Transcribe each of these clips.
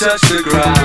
touch the ground.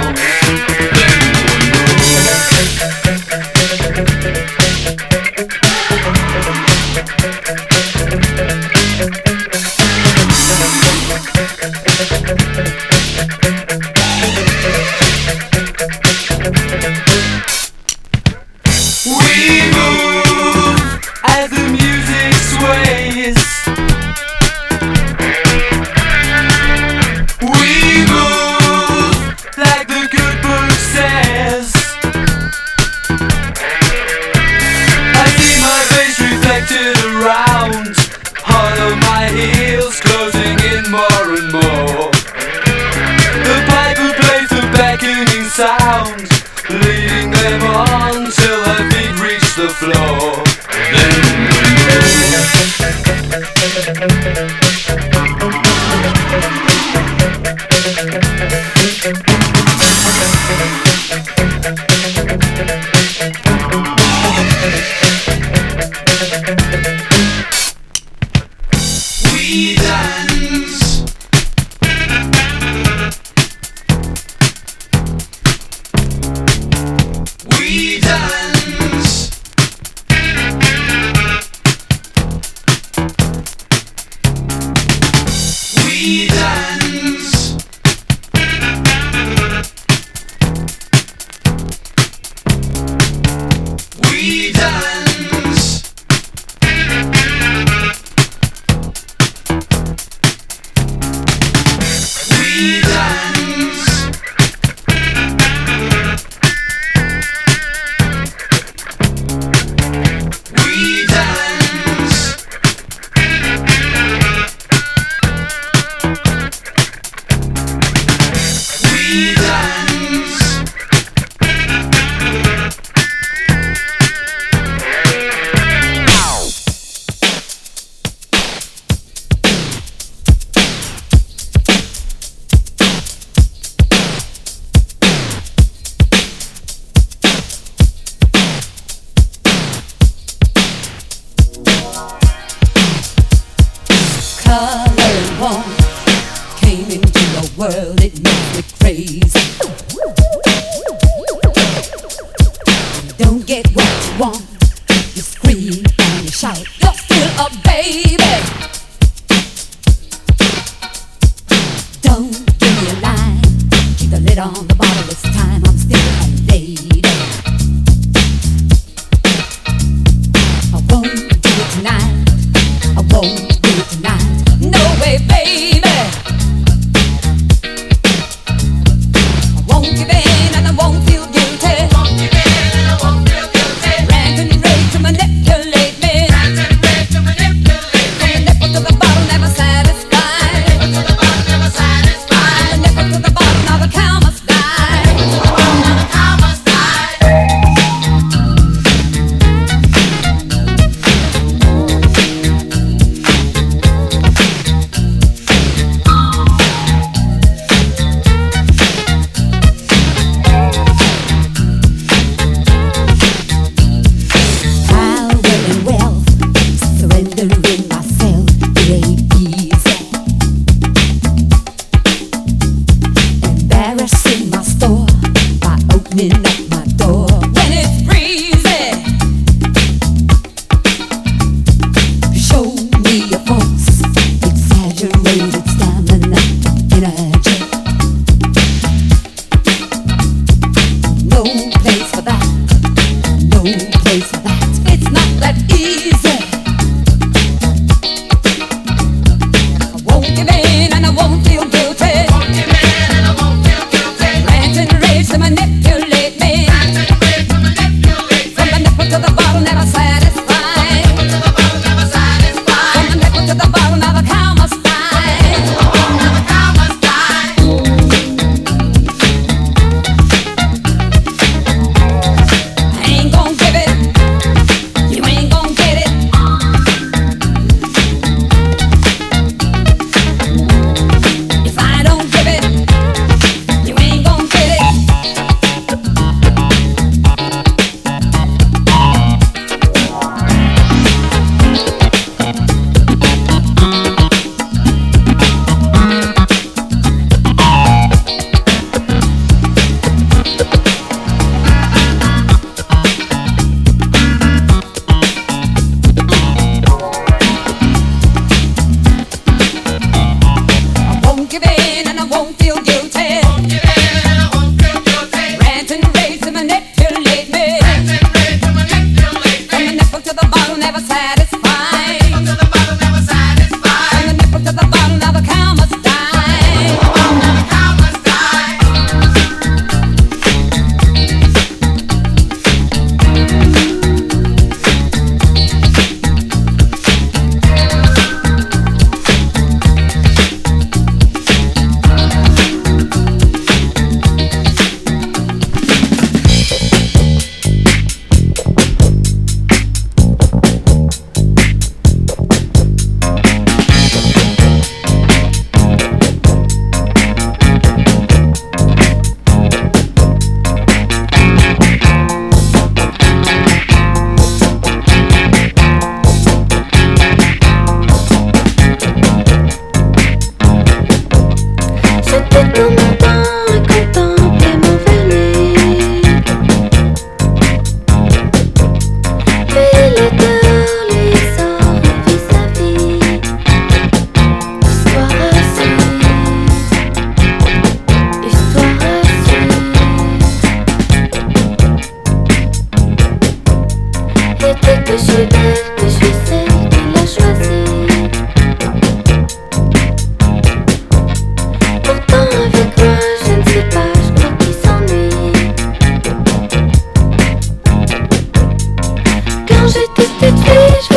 it please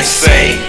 I say.